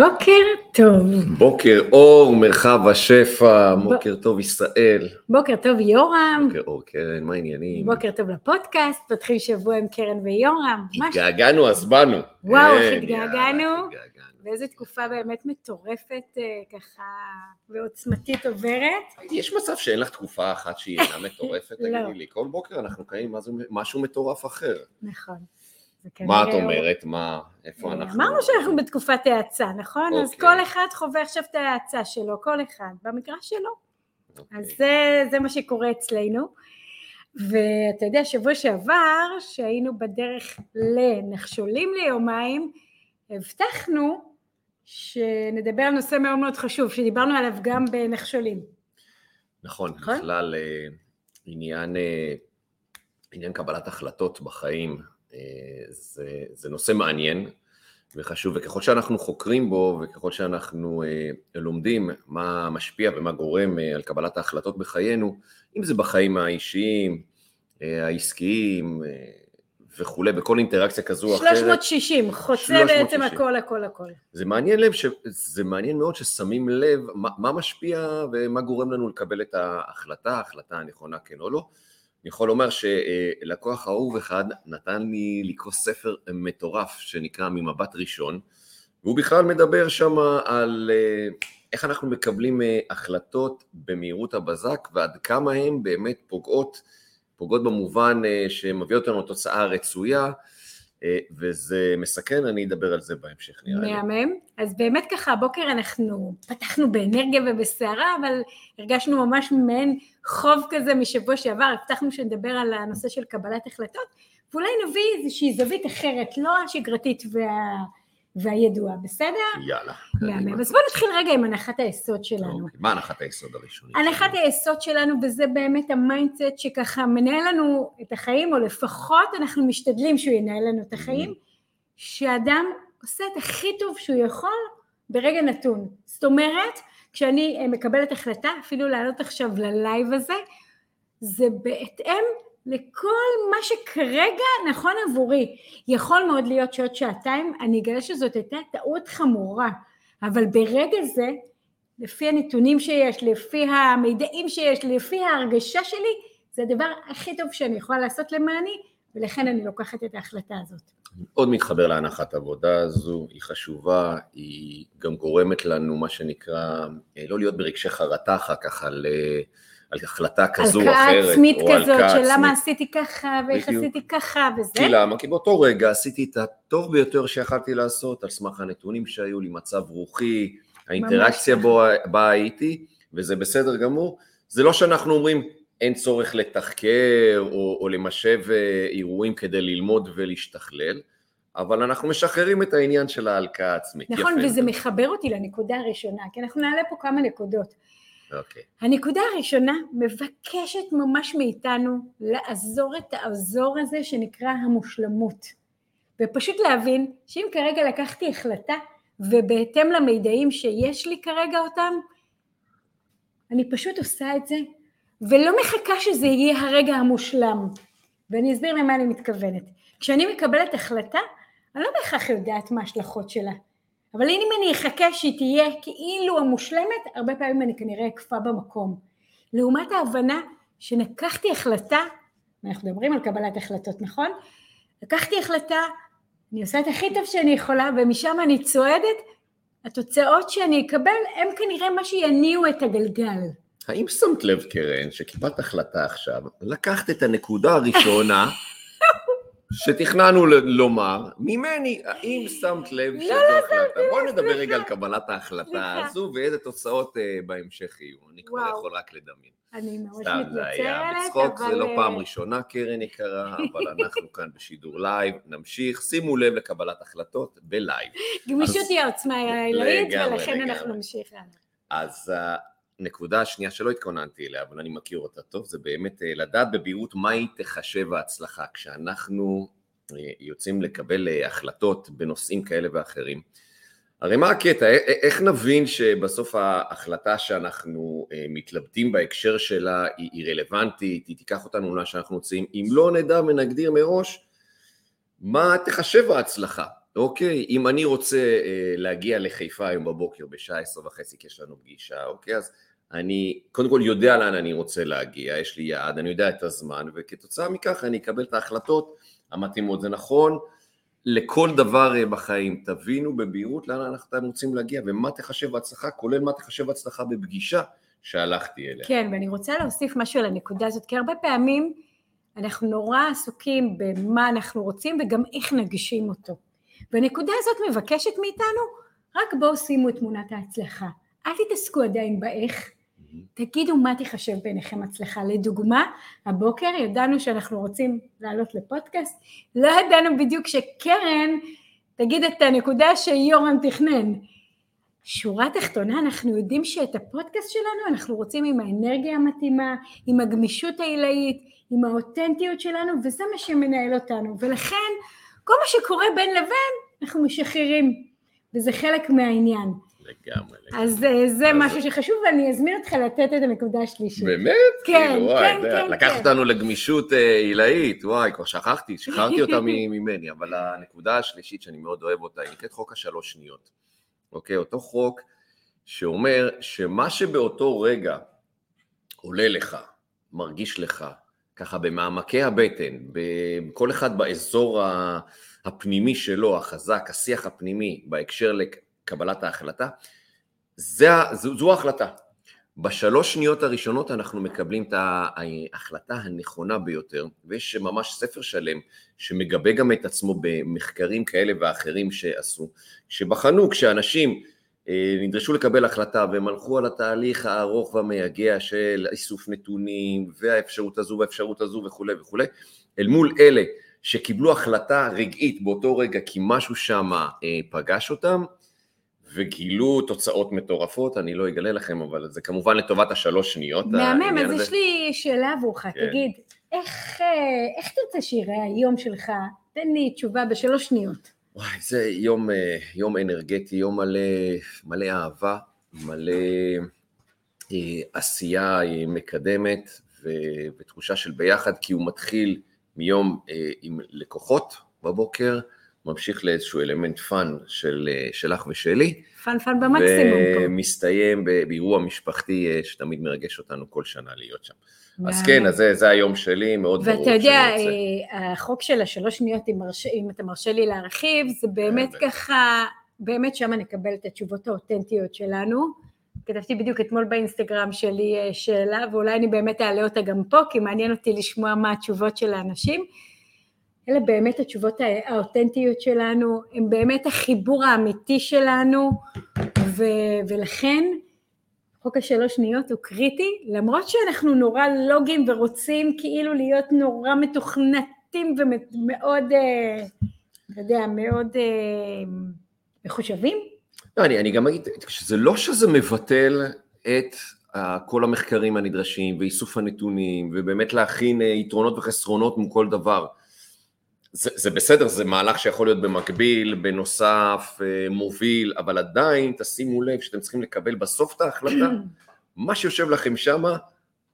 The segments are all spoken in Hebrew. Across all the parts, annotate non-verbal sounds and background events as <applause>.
בוקר טוב. בוקר אור, מרחב השפע, בוקר טוב ישראל. בוקר טוב יורם. בוקר אור קרן, מה העניינים? בוקר טוב לפודקאסט, פותחים שבוע עם קרן ויורם. התגעגענו אז באנו. וואו, איך התגעגענו. ואיזו תקופה באמת מטורפת אה, ככה ועוצמתית עוברת. יש מצב שאין לך תקופה אחת שהיא אינה <laughs> מטורפת? לא. תגידי לי, כל בוקר אנחנו קיימים משהו מטורף אחר. נכון. מה את אומרת? מה, איפה אנחנו? אמרנו שאנחנו בתקופת האצה, נכון? אז אוקיי. כל אחד חווה עכשיו את ההאצה שלו, כל אחד, במגרש שלו. אוקיי. אז זה, זה מה שקורה אצלנו. ואתה יודע, שבוע שעבר, שהיינו בדרך לנחשולים ליומיים, הבטחנו שנדבר על נושא מאוד מאוד חשוב, שדיברנו עליו גם בנחשולים. נכון, נכון? בכלל אה, עניין, אה, עניין קבלת החלטות בחיים אה, זה, זה נושא מעניין וחשוב, וככל שאנחנו חוקרים בו וככל שאנחנו אה, לומדים מה משפיע ומה גורם אה, על קבלת ההחלטות בחיינו, אם זה בחיים האישיים, אה, העסקיים אה, וכולי, בכל אינטראקציה כזו או אחרת. 360, חוצה 360. בעצם הכל הכל הכל. זה מעניין, לב ש... זה מעניין מאוד ששמים לב מה, מה משפיע ומה גורם לנו לקבל את ההחלטה, ההחלטה הנכונה כן או לא. אני יכול לומר שלקוח אהוב אחד נתן לי לקרוא ספר מטורף שנקרא ממבט ראשון, והוא בכלל מדבר שם על אה, איך אנחנו מקבלים אה, החלטות במהירות הבזק ועד כמה הן באמת פוגעות, פוגעות במובן אה, שמביא אותנו לתוצאה הרצויה, וזה מסכן, אני אדבר על זה בהמשך נראה לי. מהמם. אז באמת ככה הבוקר אנחנו פתחנו באנרגיה ובסערה, אבל הרגשנו ממש מעין חוב כזה משבוע שעבר, הבטחנו שנדבר על הנושא של קבלת החלטות, ואולי נביא איזושהי זווית אחרת, לא השגרתית וה... והידועה, בסדר? יאללה. מהמם. אז בואו נתחיל רגע עם הנחת היסוד שלנו. אוקיי, מה הנחת היסוד הראשונית? הנחת היסוד שלנו, וזה באמת ה mindset שככה מנהל לנו את החיים, או לפחות אנחנו משתדלים שהוא ינהל לנו את החיים, שאדם עושה את הכי טוב שהוא יכול ברגע נתון. זאת אומרת, כשאני מקבלת החלטה, אפילו לעלות עכשיו ללייב הזה, זה בהתאם לכל מה שכרגע נכון עבורי. יכול מאוד להיות שעוד שעתיים אני אגלה שזאת הייתה טעות חמורה, אבל ברגע זה, לפי הנתונים שיש, לפי המידעים שיש, לפי ההרגשה שלי, זה הדבר הכי טוב שאני יכולה לעשות למעני, ולכן אני לוקחת את ההחלטה הזאת. עוד מתחבר להנחת עבודה הזו, היא חשובה, היא גם גורמת לנו מה שנקרא, אה, לא להיות ברגשי חרטה אחר כך על, אה, על החלטה כזו או אחרת. הלקאה עצמית או כזאת, הלקאה של למה עצמית. עשיתי ככה, ואיך. עשיתי ככה, וזה. כי למה? כי באותו רגע עשיתי את הטוב ביותר שיכלתי לעשות, על סמך הנתונים שהיו לי, מצב רוחי, האינטראקציה. בו, בה הייתי, וזה בסדר גמור. זה לא שאנחנו אומרים אין צורך לתחקר או, או למשב אה, אירועים כדי ללמוד ולהשתכלל, אבל אנחנו משחררים את העניין של ההלקאה העצמית. נכון, יפה. וזה מחבר אותי לנקודה הראשונה, כי אנחנו נעלה פה כמה נקודות. אוקיי. הנקודה הראשונה מבקשת ממש מאיתנו לעזור את האזור הזה שנקרא המושלמות. ופשוט להבין שאם כרגע לקחתי החלטה ובהתאם למידעים שיש לי כרגע אותם, אני פשוט עושה את זה ולא מחכה שזה יהיה הרגע המושלם. ואני אסביר למה אני מתכוונת. כשאני מקבלת החלטה, אני לא בהכרח יודעת מה ההשלכות שלה. אבל אם אני אחכה שהיא תהיה כאילו המושלמת, הרבה פעמים אני כנראה אקפא במקום. לעומת ההבנה שלקחתי החלטה, אנחנו מדברים על קבלת החלטות, נכון? לקחתי החלטה, אני עושה את הכי טוב שאני יכולה, ומשם אני צועדת, התוצאות שאני אקבל הם כנראה מה שיניעו את הגלגל. האם שמת לב, קרן, שקיבלת החלטה עכשיו, לקחת את הנקודה הראשונה <laughs> שתכננו ל- לומר, ממני, האם שמת לב לא, שזו לא החלטה? בואו נדבר סליחה. רגע על קבלת ההחלטה. הזו ואיזה תוצאות אה, בהמשך יהיו. אני כבר. יכול רק לדמיין. אני ממש סתם, זה היה מתנצלת, בצחוק, זה אבל, לא אה, פעם ראשונה, קרן יקרה, אבל אנחנו כאן בשידור live, נמשיך, שימו לב לקבלת החלטות ב live. גמישות היא העוצמה לגמרי, ולכן. אנחנו נמשיך הלאה. אז הנקודה השנייה שלא התכוננתי אליה, אבל אני מכיר אותה טוב, זה באמת אה, לדעת בבהירות מהי תחשב ההצלחה. כשאנחנו אה, יוצאים לקבל אה, החלטות בנושאים כאלה ואחרים, הרי מה הקטע? איך נבין שבסוף ההחלטה שאנחנו מתלבטים בהקשר שלה היא, היא רלוונטית, היא תיקח אותנו לאן שאנחנו רוצים, אם לא נדע ונגדיר מראש מה תחשב ההצלחה. אוקיי, אם אני רוצה להגיע לחיפה היום בבוקר בשעה עשר וחצי, כי יש לנו פגישה, אוקיי, אז אני קודם כל יודע לאן אני רוצה להגיע, יש לי יעד, אני יודע את הזמן, וכתוצאה מכך אני אקבל את ההחלטות המתאימות. זה נכון לכל דבר אה, בחיים, תבינו בבהירות לאן אתם רוצים להגיע ומה תחשב הצלחה, כולל מה תחשב הצלחה בפגישה שהלכתי אליה. כן, ואני רוצה להוסיף משהו על הנקודה הזאת, כי הרבה פעמים אנחנו נורא עסוקים במה אנחנו רוצים וגם איך נגשים אותו. והנקודה הזאת מבקשת מאיתנו, רק בואו שימו את תמונת ההצלחה. אל תתעסקו עדיין באיך, תגידו מה תיחשב בעיניכם הצלחה. לדוגמה, הבוקר ידענו שאנחנו רוצים לעלות לפודקאסט, לא ידענו בדיוק שקרן תגיד את הנקודה שיורם תכנן. שורה תחתונה, אנחנו יודעים שאת הפודקאסט שלנו אנחנו רוצים עם האנרגיה המתאימה, עם הגמישות העילאית, עם האותנטיות שלנו, וזה מה שמנהל אותנו. ולכן, כל מה שקורה בין לבין, אנחנו משחררים, וזה חלק מהעניין. לגמרי. אז אה, זה משהו שחשוב, ואני אזמין אותך לתת את הנקודה השלישית. באמת? כן, כאילו, וואי, כן, זה- כן, לקח כן. אותנו לגמישות אה, עילאית, וואי, כבר שכחתי, שחררתי אותה <laughs> ממני, אבל הנקודה השלישית שאני מאוד אוהב אותה, היא נקראת חוק השלוש שניות. אוקיי, אותו חוק שאומר שמה שבאותו רגע עולה לך, מרגיש לך, ככה במעמקי הבטן, כל אחד באזור ה- הפנימי שלו, החזק, השיח הפנימי בהקשר לקבלת ההחלטה, זה, זו, זו ההחלטה. בשלוש שניות הראשונות אנחנו מקבלים את ההחלטה הנכונה ביותר, ויש ממש ספר שלם שמגבה גם את עצמו במחקרים כאלה ואחרים שעשו, שבחנו כשאנשים אה, נדרשו לקבל החלטה והם הלכו על התהליך הארוך והמייגע של איסוף נתונים והאפשרות הזו והאפשרות הזו וכולי וכולי, אל מול אלה שקיבלו החלטה רגעית באותו רגע כי משהו שם אה, פגש אותם, וגילו תוצאות מטורפות, אני לא אגלה לכם, אבל זה כמובן לטובת השלוש שניות. מהמם, אז הזה. יש לי שאלה עבורך, כן. תגיד, איך, אה, איך תרצה שיראה היום שלך? תן לי תשובה בשלוש שניות. וואי, זה יום, אה, יום אנרגטי, יום מלא, מלא אהבה, מלא אה, עשייה אה, מקדמת ו- ותחושה של ביחד, כי הוא מתחיל מיום אה, עם לקוחות בבוקר, ממשיך לאיזשהו אלמנט fun של, אה, שלך ושלי, fun fun במקסימום. ומסתיים באירוע משפחתי אה, שתמיד מרגש אותנו כל שנה להיות שם. אז מהמם. כן, אז זה, זה היום שלי, מאוד ברור ואתה יודע. אה, החוק של השלוש שניות, אם, מרש, אם אתה מרשה לי להרחיב, זה באמת בטח. ככה, באמת שם נקבל את התשובות האותנטיות שלנו. כתבתי בדיוק אתמול באינסטגרם שלי שאלה, ואולי אני באמת אעלה אותה גם פה, כי מעניין אותי לשמוע מה התשובות של האנשים. אלה באמת התשובות הא- האותנטיות שלנו, הם באמת החיבור האמיתי שלנו, ו, ולכן חוק השלוש שניות הוא קריטי, למרות שאנחנו נורא לוגיים ורוצים כאילו להיות נורא מתוכנתים ומאוד, אה, אתה יודע, מאוד אה, מחושבים. לא, אני, אני גם אגיד, שזה לא שזה מבטל את uh, כל המחקרים הנדרשים ואיסוף הנתונים ובאמת להכין יתרונות וחסרונות מול כל דבר. זה, זה בסדר, זה מהלך שיכול להיות במקביל, בנוסף, uh, מוביל, אבל עדיין תשימו לב שאתם צריכים לקבל בסוף את ההחלטה, <clears throat> מה שיושב לכם שמה,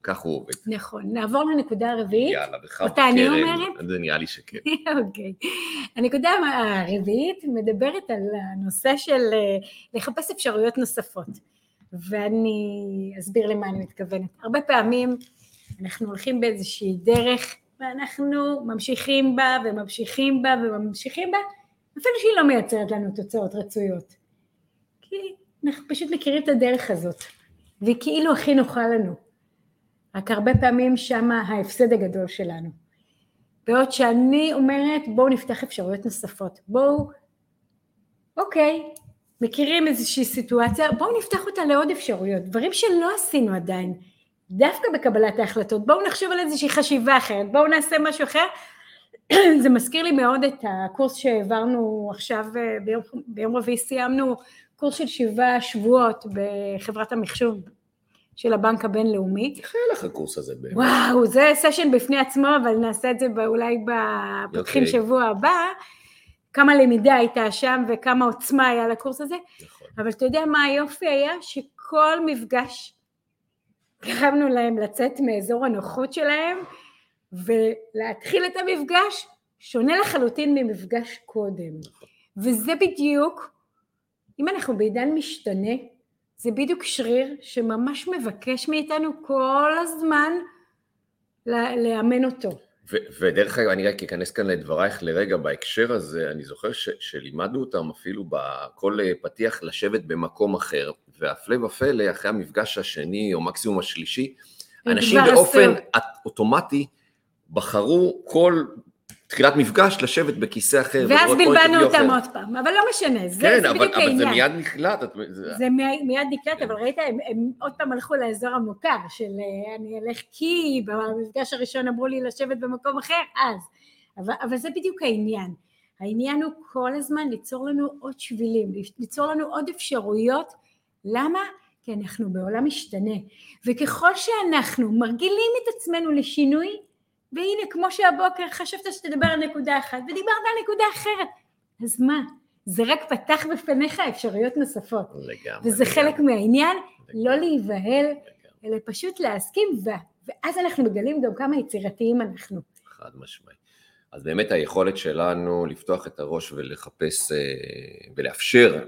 כך הוא עובד. נכון, נעבור לנקודה הרביעית. יאללה, בכבוד, אותה אני. אומרת? זה נראה לי שכן. <laughs> אוקיי. הנקודה הרביעית מדברת על הנושא של אה, לחפש אפשרויות נוספות. ואני אסביר למה אני מתכוונת. הרבה פעמים אנחנו הולכים באיזושהי דרך ואנחנו ממשיכים בה וממשיכים בה וממשיכים בה, אפילו שהיא לא מייצרת לנו תוצאות רצויות. כי אנחנו פשוט מכירים את הדרך הזאת, והיא כאילו הכי נוחה לנו. רק הרבה פעמים שמה ההפסד הגדול שלנו. בעוד שאני אומרת בואו נפתח אפשרויות נוספות, בואו, אוקיי, מכירים איזושהי סיטואציה, בואו נפתח אותה לעוד אפשרויות, דברים שלא עשינו עדיין, דווקא בקבלת ההחלטות, בואו נחשוב על איזושהי חשיבה אחרת, בואו נעשה משהו אחר, <clears throat> זה מזכיר לי מאוד את הקורס שהעברנו עכשיו, אה, ביום, ביום רביעי סיימנו קורס של שבעה שבועות בחברת המחשוב של הבנק הבינלאומי, איך היה לך הקורס הזה באמת? וואו, זה סשן בפני עצמו, אבל נעשה את זה אולי בפותחים אוקיי. שבוע הבא. כמה למידה הייתה שם וכמה עוצמה היה לקורס הזה, נכון. אבל אתה יודע מה היופי היה? שכל מפגש גרמנו להם לצאת מאזור הנוחות שלהם ולהתחיל את המפגש שונה לחלוטין ממפגש קודם. וזה בדיוק, אם אנחנו בעידן משתנה, זה בדיוק שריר שממש מבקש מאיתנו כל הזמן לאמן אותו. ודרך אגב, אני רק אכנס כאן לדברייך לרגע בהקשר הזה, אני זוכר שלימדנו אותם אפילו בכל פתיח לשבת במקום אחר, והפלא ופלא, אחרי המפגש השני או מקסימום השלישי, אנשים באופן עשו. אוטומטי בחרו כל תחילת מפגש לשבת בכיסא אחר. ואז בלבלנו אותם עוד פעם, אבל לא משנה, זה, כן, זה אבל, בדיוק העניין. כן, אבל זה מיד נקלט. את, זה, זה מיד נקלט, אבל ראית, הם, הם עוד פעם הלכו לאזור המוכר של אה, אני אלך כי במפגש הראשון אמרו לי לשבת במקום אחר, אז. אבל, אבל זה בדיוק העניין. העניין הוא כל הזמן ליצור לנו עוד שבילים, ליצור לנו עוד אפשרויות. למה? כי אנחנו בעולם משתנה. וככל שאנחנו מרגילים את עצמנו לשינוי, והנה כמו שהבוקר חשבת שתדבר על נקודה אחת ודיברת על נקודה אחרת, אז מה? זה רק פתח בפניך אפשרויות נוספות. לגמרי. וזה לגמרי. חלק מהעניין, לגמרי. לא להיבהל, אלא פשוט להסכים, ו... ואז אנחנו מגלים גם כמה יצירתיים אנחנו. חד משמעי. אז באמת היכולת שלנו לפתוח את הראש ולחפש אה, ולאפשר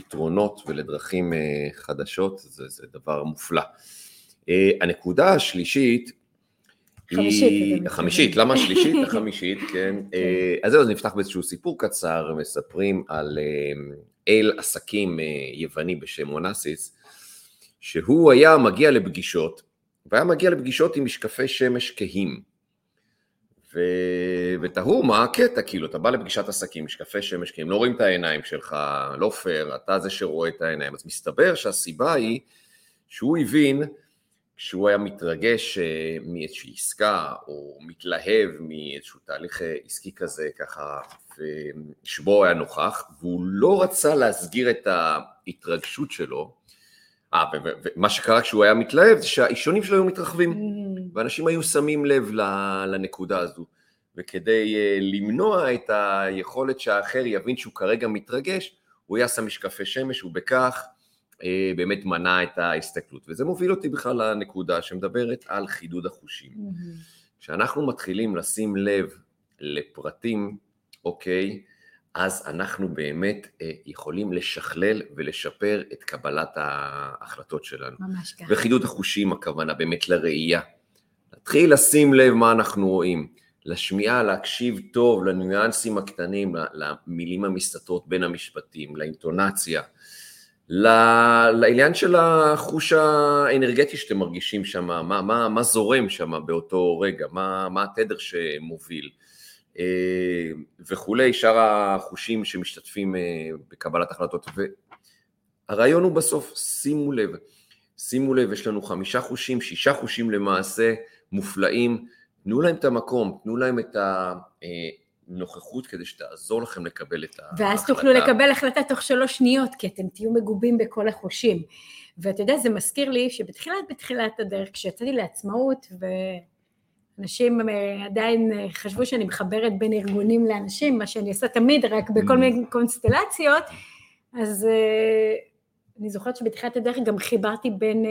לפתרונות ולדרכים אה, חדשות, זה, זה דבר מופלא. אה, הנקודה השלישית, חמישית. היא... <laughs> החמישית, למה השלישית? החמישית, כן. אה, אז זהו, אז נפתח באיזשהו סיפור קצר, מספרים על אל עסקים יווני בשם מונסיס, שהוא היה מגיע לפגישות, והיה מגיע לפגישות עם משקפי שמש כהים. ו... ותהו מה הקטע, כאילו, אתה בא לפגישת עסקים, משקפי שמש כהים, לא רואים את העיניים שלך, לא פייר, אתה זה שרואה את העיניים. אז מסתבר שהסיבה היא שהוא הבין כשהוא היה מתרגש אה, מאיזושהי עסקה, או מתלהב מאיזשהו תהליך אה, עסקי כזה, ככה, שבו הוא היה נוכח, והוא לא רצה להסגיר את ההתרגשות שלו, אה, ומה שקרה כשהוא היה מתלהב זה שהאישונים שלו היו מתרחבים, mm. ואנשים היו שמים לב לנקודה הזו, וכדי אה, למנוע את היכולת שהאחר יבין שהוא כרגע מתרגש, הוא היה שם משקפי שמש, ובכך אה, באמת מנע את ההסתכלות. וזה מוביל אותי בכלל לנקודה שמדברת על חידוד החושים. כשאנחנו מתחילים לשים לב לפרטים, אוקיי, אז אנחנו באמת אה, יכולים לשכלל ולשפר את קבלת ההחלטות שלנו. ממש ככה. וחידוד החושים הכוונה באמת לראייה. להתחיל לשים לב מה אנחנו רואים, לשמיעה, להקשיב טוב לניואנסים הקטנים, למילים המסתתרות בין המשפטים, לאינטונציה. לעניין של החוש האנרגטי שאתם מרגישים שם, מה, מה, מה זורם שם באותו רגע, מה, מה התדר שמוביל אה, וכולי, שאר החושים שמשתתפים אה, בקבלת החלטות. והרעיון הוא בסוף, שימו לב, שימו לב, יש לנו חמישה חושים, שישה חושים למעשה מופלאים, תנו להם את המקום, תנו להם את ה... אה, נוכחות כדי שתעזור לכם לקבל את ההחלטה. ואז תוכלו לקבל החלטה תוך שלוש שניות, כי אתם תהיו מגובים בכל החושים. ואתה יודע, זה מזכיר לי שבתחילת בתחילת הדרך, כשיצאתי לעצמאות, ואנשים אה, עדיין אה, חשבו שאני מחברת בין ארגונים לאנשים, מה שאני עושה תמיד, רק בכל mm. מיני קונסטלציות, אז אה, אני זוכרת שבתחילת הדרך גם חיברתי בין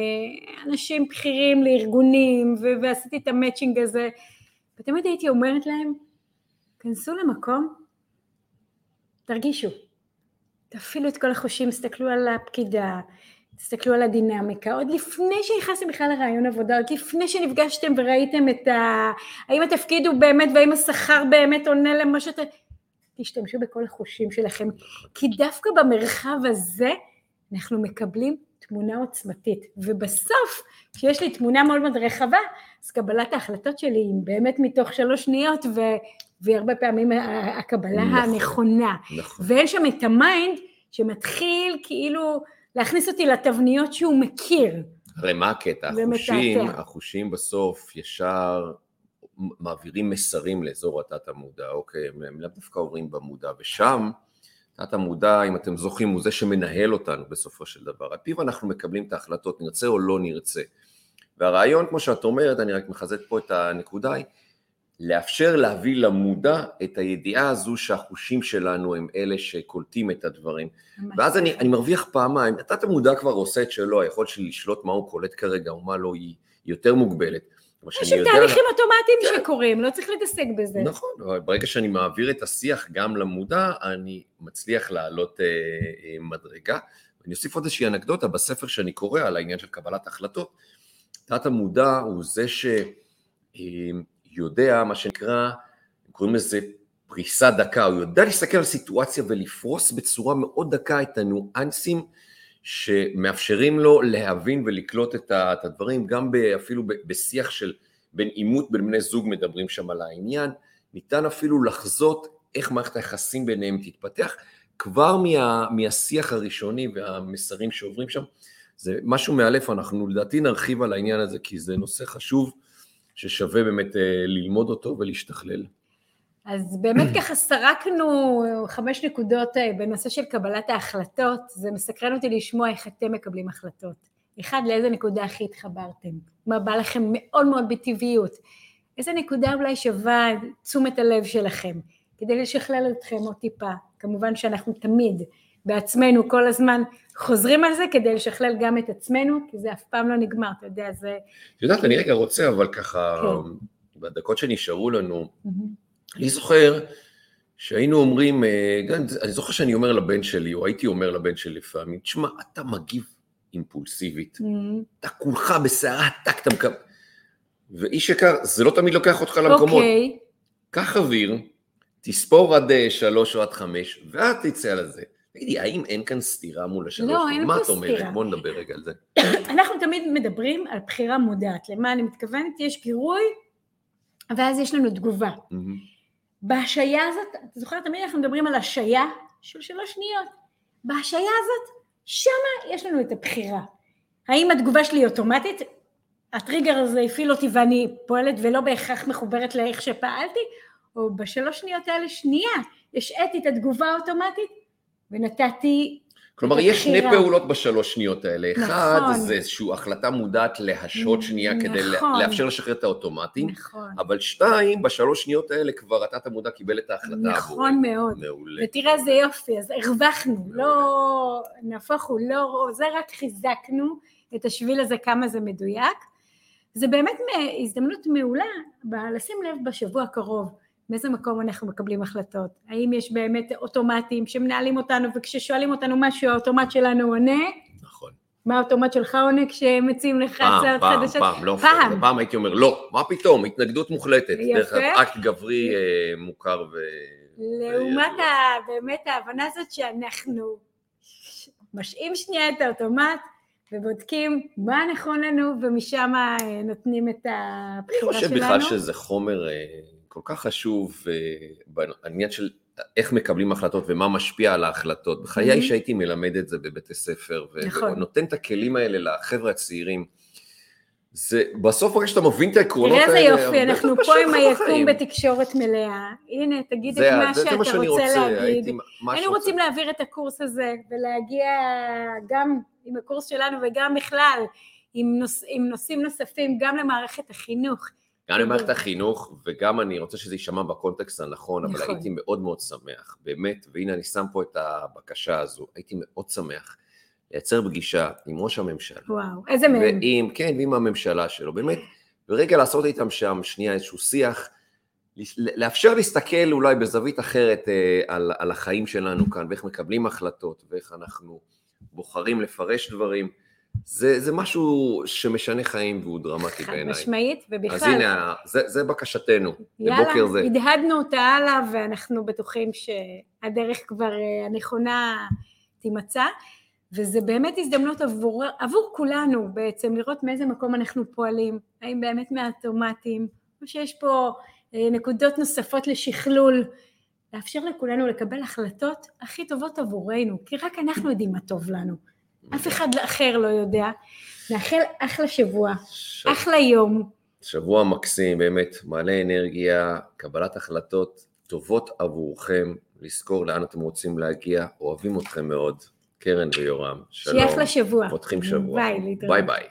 אנשים בכירים לארגונים, ועשיתי את המצ'ינג הזה, ותמיד הייתי אומרת להם, כנסו למקום, תרגישו, תפעילו את כל החושים, תסתכלו על הפקידה, תסתכלו על הדינמיקה, עוד לפני שנכנסתם בכלל לרעיון עבודה, עוד לפני שנפגשתם וראיתם את ה... האם התפקיד הוא באמת והאם השכר באמת עונה למה שאתה... תשתמשו בכל החושים שלכם, כי דווקא במרחב הזה אנחנו מקבלים תמונה עוצמתית, ובסוף כשיש לי תמונה מאוד מאוד רחבה, אז קבלת ההחלטות שלי היא באמת מתוך שלוש שניות, ו... והיא הרבה פעמים הקבלה נכון, הנכונה. נכון. ואין שם את ה mind שמתחיל כאילו להכניס אותי לתבניות שהוא מכיר. הרי מה הקטע? החושים, החושים בסוף ישר מעבירים מסרים לאזור התת המודע, אוקיי? הם לאו דווקא עוברים במודע, ושם תת המודע, אם אתם זוכרים, הוא זה שמנהל אותנו בסופו של דבר. על פיו אנחנו מקבלים את ההחלטות, נרצה או לא נרצה. והרעיון, כמו שאת אומרת, אני רק מחזק פה את הנקודה, היא לאפשר להביא למודע את הידיעה הזו שהחושים שלנו הם אלה שקולטים את הדברים. ואז אני, אני מרוויח פעמיים, התת המודע כבר עושה את שלו, היכולת שלי לשלוט מה הוא קולט כרגע ומה לא היא יותר מוגבלת. כמו יש שאני יודע... תהליכים אוטומטיים כן. שקורים, לא צריך להתעסק בזה. נכון, אבל ברגע שאני מעביר את השיח גם למודע, אני מצליח לעלות אה, אה, מדרגה. אני אוסיף עוד איזושהי אנקדוטה בספר שאני קורא על העניין של קבלת החלטות. תת המודע הוא זה שיודע, מה שנקרא, קוראים לזה פריסה דקה, הוא יודע להסתכל על סיטואציה ולפרוס בצורה מאוד דקה את הניואנסים שמאפשרים לו להבין ולקלוט את הדברים, גם אפילו בשיח של בין עימות בין בני זוג מדברים שם על העניין, ניתן אפילו לחזות איך מערכת היחסים ביניהם תתפתח, כבר מה, מהשיח הראשוני והמסרים שעוברים שם, זה משהו מאלף, אנחנו לדעתי נרחיב על העניין הזה, כי זה נושא חשוב ששווה באמת אה, ללמוד אותו ולהשתכלל. אז באמת ככה סרקנו חמש נקודות אה, בנושא של קבלת ההחלטות, זה מסקרן אותי לשמוע איך אתם מקבלים החלטות. אחד, לאיזה נקודה הכי התחברתם? מה בא לכם מאוד מאוד בטבעיות? איזה נקודה אולי שווה תשומת הלב שלכם? כדי לשכלל אתכם עוד טיפה. כמובן שאנחנו תמיד בעצמנו כל הזמן חוזרים על זה כדי לשכלל גם את עצמנו, כי זה אף פעם לא נגמר, אתה יודע, זה... את יודעת, אני רגע רוצה, אבל ככה, כן. בדקות שנשארו לנו, אני זוכר שהיינו אומרים, אה, אני זוכר שאני אומר לבן שלי, או הייתי אומר לבן שלי לפעמים, תשמע, אתה מגיב אימפולסיבית, אתה כולך בסערה עתק, אתה מקבל... ואיש יקר, זה לא תמיד לוקח אותך למקומות. אוקיי, קח אוויר, תספור עד אה, שלוש או עד חמש, ואז תצא על זה. תגידי, האם אין כאן סתירה מול השלוש? לא, אין מה פה את אומרת? סתירה. בוא נדבר רגע על זה. <coughs> אנחנו תמיד מדברים על בחירה מודעת. למה אני מתכוונת? יש גירוי, ואז יש לנו תגובה. מהמם. בהשעיה הזאת, אתה זוכר תמיד אנחנו מדברים על השעיה של שלוש שניות. בהשעיה הזאת, שמה יש לנו את הבחירה. האם התגובה שלי אוטומטית? הטריגר הזה הפעיל אותי ואני פועלת ולא בהכרח מחוברת לאיך שפעלתי? או בשלוש שניות האלה, שנייה, השעיתי את התגובה האוטומטית ונתתי כלומר, יש שני. פעולות בשלוש שניות האלה. אחד, נכון. זה איזושהי החלטה מודעת להשעות שנייה כדי נכון. לאפשר לשחרר את האוטומטי, נכון, אבל שתיים, בשלוש שניות האלה כבר התת המודע קיבל את ההחלטה עבורי. נכון מאוד. מעולה. ותראה איזה יופי, אז הרווחנו, לא, נהפוך הוא, לא, זה רק חיזקנו את השביל הזה כמה זה מדויק. זה באמת הזדמנות מעולה לשים לב בשבוע הקרוב מאיזה מקום אנחנו מקבלים החלטות. האם יש באמת אוטומטים שמנהלים אותנו וכששואלים אותנו משהו האוטומט שלנו עונה, נכון. מה האוטומט שלך עונה כשמציעים לך פעם, הצעות פעם, חדשות? פעם, לא, פעם. פעם הייתי אומר, לא, מה פתאום, התנגדות מוחלטת. יפה. דרך אגב, אקט גברי אה, מוכר ו... לעומת. ה, באמת ההבנה הזאת שאנחנו משעים שנייה את האוטומט ובודקים מה נכון לנו ומשם אה, נותנים את אני הבחירה חושב שלנו. בכלל שזה חומר אה, כל כך חשוב אה, בעניין של איך מקבלים החלטות ומה משפיע על ההחלטות. בחיי Mhm. שהייתי מלמד את זה בבית הספר, ו- נכון. ונותן את הכלים האלה לחבר'ה הצעירים. זה בסוף ברגע שאתה מבין את העקרונות תראה האלה, איזה יופי, הרבה אנחנו פה עם היקום. בתקשורת מלאה. הנה, תגיד את זה- מה זה- זה שאתה שאני רוצה להגיד. היינו רוצים להעביר את הקורס הזה ולהגיע גם עם הקורס שלנו וגם בכלל עם, נוש, עם נושאים נוספים גם למערכת החינוך. גם למערכת החינוך, וגם אני רוצה שזה יישמע בקונטקסט הנכון, אבל נכון. הייתי מאוד מאוד שמח, באמת, והנה אני שם פה את הבקשה הזו, הייתי מאוד שמח לייצר פגישה עם ראש הממשלה, וואו, איזה מהם. ועם, כן, ועם הממשלה שלו, באמת, ורגע לעשות איתם שם שנייה איזשהו שיח, לאפשר להסתכל אולי בזווית אחרת אה, על, על החיים שלנו כאן, ואיך מקבלים החלטות, ואיך אנחנו בוחרים לפרש דברים, זה, זה משהו שמשנה חיים והוא דרמטי חד בעיניי. משמעית, ובכלל, אז הנה, זה, זה בקשתנו, יאללה, לבוקר זה. הדהדנו אותה הלאה, ואנחנו בטוחים שהדרך כבר אה, הנכונה תימצא, וזה באמת הזדמנות עבור, עבור כולנו בעצם, לראות מאיזה מקום אנחנו פועלים, האם באמת מהאוטומטים, או שיש פה אה, נקודות נוספות לשכלול, לאפשר לכולנו לקבל החלטות הכי טובות עבורנו, כי רק אנחנו יודעים מה טוב לנו, אף אחד אחר לא יודע. נאחל אחלה שבוע, ש... אחלה יום. שבוע מקסים, באמת, מלא אנרגיה, קבלת החלטות טובות עבורכם, לזכור לאן אתם רוצים להגיע, אוהבים אתכם מאוד. קרן ויורם, שלום. שיהיה אחלה שבוע. פותחים שבוע. ביי, להתראות. bye bye.